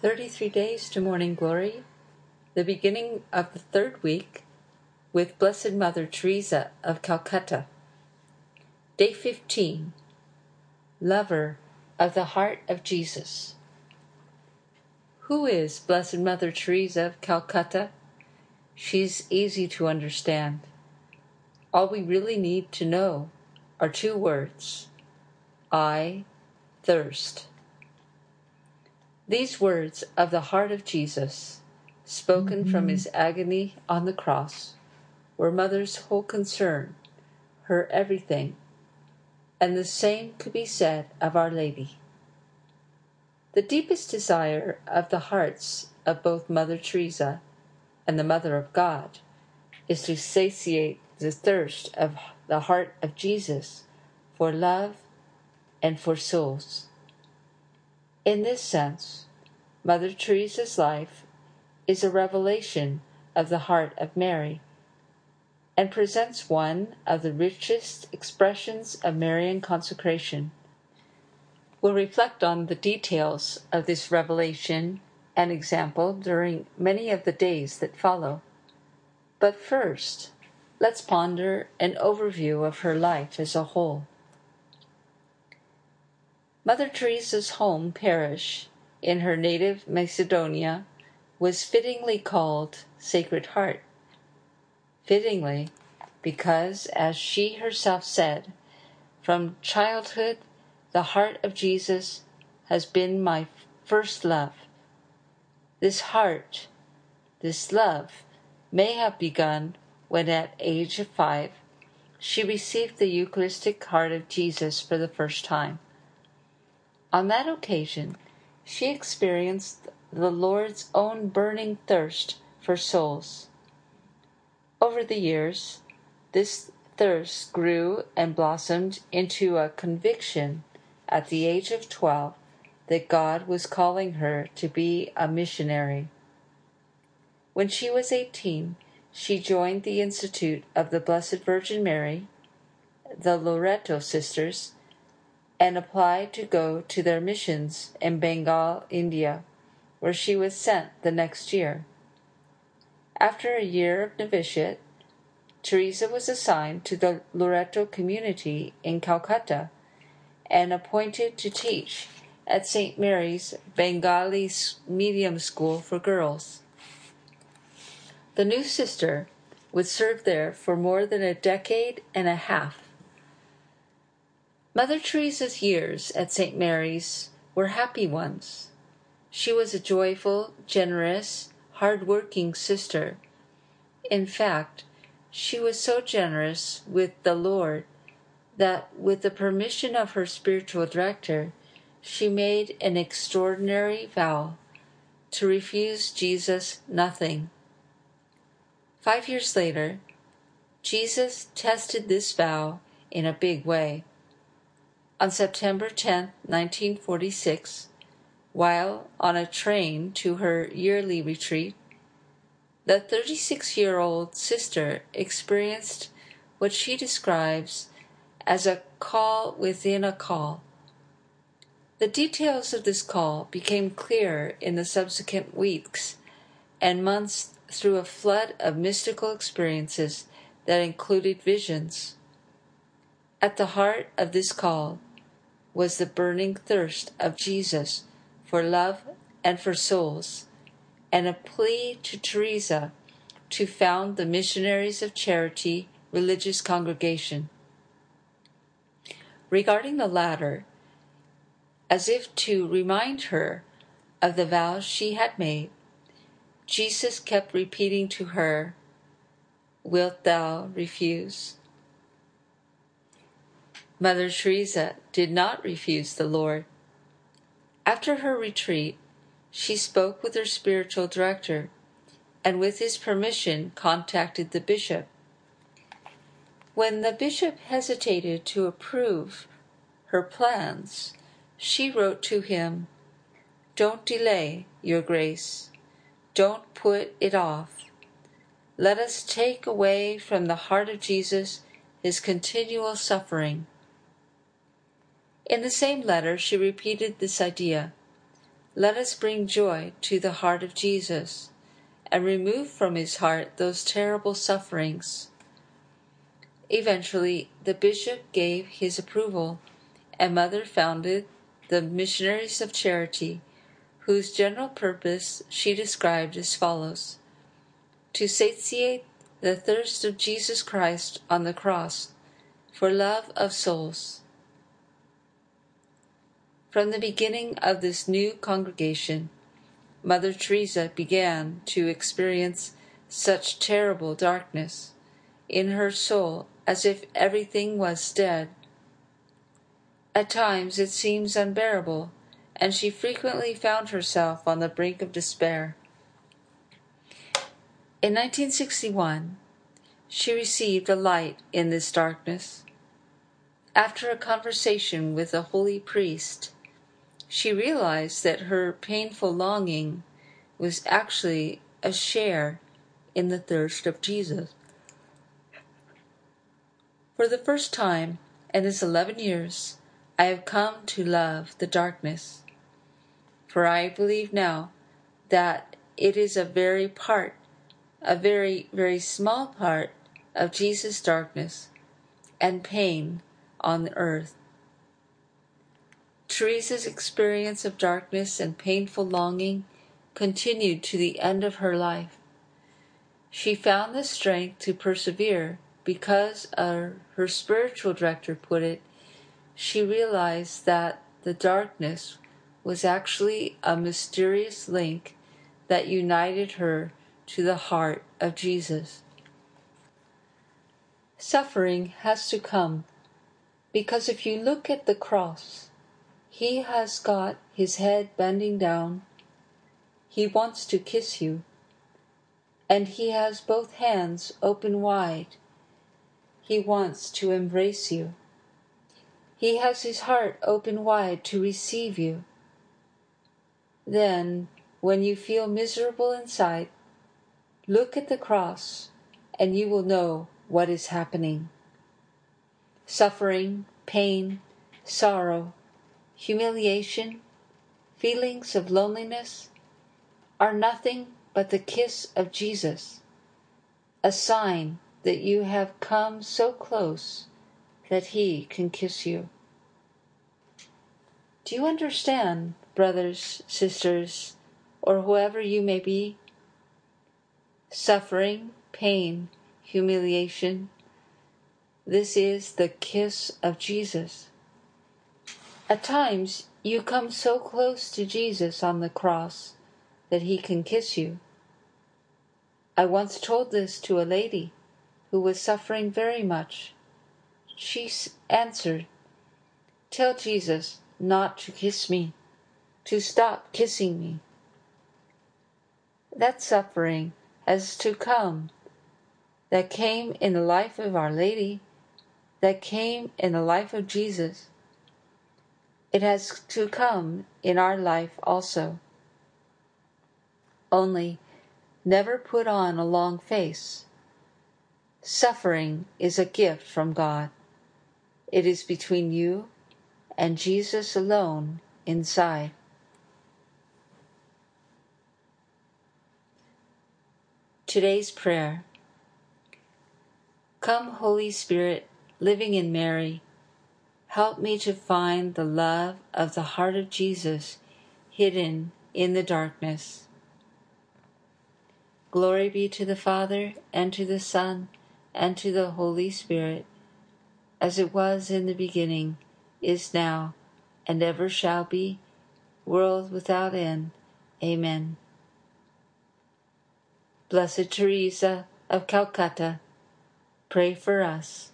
33 Days to Morning Glory, the beginning of the third week with Blessed Mother Teresa of Calcutta. Day 15 Lover of the Heart of Jesus. Who is Blessed Mother Teresa of Calcutta? She's easy to understand. All we really need to know are two words I thirst. These words of the heart of Jesus, spoken mm-hmm. from his agony on the cross, were Mother's whole concern, her everything, and the same could be said of Our Lady. The deepest desire of the hearts of both Mother Teresa and the Mother of God is to satiate the thirst of the heart of Jesus for love and for souls. In this sense, Mother Teresa's life is a revelation of the heart of Mary and presents one of the richest expressions of Marian consecration. We'll reflect on the details of this revelation and example during many of the days that follow. But first, let's ponder an overview of her life as a whole. Mother Teresa's home parish in her native Macedonia was fittingly called Sacred Heart. Fittingly, because, as she herself said, from childhood the heart of Jesus has been my first love. This heart, this love, may have begun when at age of five she received the Eucharistic heart of Jesus for the first time. On that occasion, she experienced the Lord's own burning thirst for souls. Over the years, this thirst grew and blossomed into a conviction at the age of 12 that God was calling her to be a missionary. When she was 18, she joined the Institute of the Blessed Virgin Mary, the Loreto Sisters, and applied to go to their missions in Bengal, India, where she was sent the next year. After a year of novitiate, Teresa was assigned to the Loreto community in Calcutta and appointed to teach at St. Mary's Bengali Medium School for Girls. The new sister would serve there for more than a decade and a half Mother Teresa's years at St. Mary's were happy ones. She was a joyful, generous, hard-working sister. In fact, she was so generous with the Lord that, with the permission of her spiritual director, she made an extraordinary vow to refuse Jesus nothing. Five years later, Jesus tested this vow in a big way. On September 10, 1946, while on a train to her yearly retreat, the 36 year old sister experienced what she describes as a call within a call. The details of this call became clear in the subsequent weeks and months through a flood of mystical experiences that included visions. At the heart of this call was the burning thirst of Jesus for love and for souls, and a plea to Teresa to found the Missionaries of Charity religious congregation. Regarding the latter, as if to remind her of the vows she had made, Jesus kept repeating to her, Wilt thou refuse? Mother Teresa did not refuse the Lord. After her retreat, she spoke with her spiritual director and, with his permission, contacted the bishop. When the bishop hesitated to approve her plans, she wrote to him, Don't delay, Your Grace. Don't put it off. Let us take away from the heart of Jesus his continual suffering in the same letter, she repeated this idea let us bring joy to the heart of Jesus and remove from his heart those terrible sufferings. Eventually, the bishop gave his approval, and Mother founded the Missionaries of Charity, whose general purpose she described as follows to satiate the thirst of Jesus Christ on the cross for love of souls. From the beginning of this new congregation, Mother Teresa began to experience such terrible darkness in her soul as if everything was dead. At times it seems unbearable, and she frequently found herself on the brink of despair. In 1961, she received a light in this darkness. After a conversation with a holy priest, she realized that her painful longing was actually a share in the thirst of Jesus. For the first time in this 11 years, I have come to love the darkness. For I believe now that it is a very part, a very, very small part of Jesus' darkness and pain on earth. Teresa's experience of darkness and painful longing continued to the end of her life. She found the strength to persevere because, uh, her spiritual director put it, she realized that the darkness was actually a mysterious link that united her to the heart of Jesus. Suffering has to come because if you look at the cross, he has got his head bending down. He wants to kiss you. And he has both hands open wide. He wants to embrace you. He has his heart open wide to receive you. Then, when you feel miserable inside, look at the cross and you will know what is happening. Suffering, pain, sorrow, humiliation, feelings of loneliness are nothing but the kiss of Jesus, a sign that you have come so close that He can kiss you. Do you understand, brothers, sisters, or whoever you may be? Suffering, pain, humiliation. This is the kiss of Jesus. At times, you come so close to Jesus on the cross that he can kiss you. I once told this to a lady who was suffering very much. She answered, Tell Jesus not to kiss me, to stop kissing me. That suffering has to come, that came in the life of Our Lady, that came in the life of Jesus it has to come in our life also. Only never put on a long face. Suffering is a gift from God. It is between you and Jesus alone inside. Today's prayer Come, Holy Spirit, living in Mary Help me to find the love of the heart of Jesus hidden in the darkness. Glory be to the Father, and to the Son, and to the Holy Spirit, as it was in the beginning, is now, and ever shall be, world without end. Amen. Blessed Teresa of Calcutta, pray for us.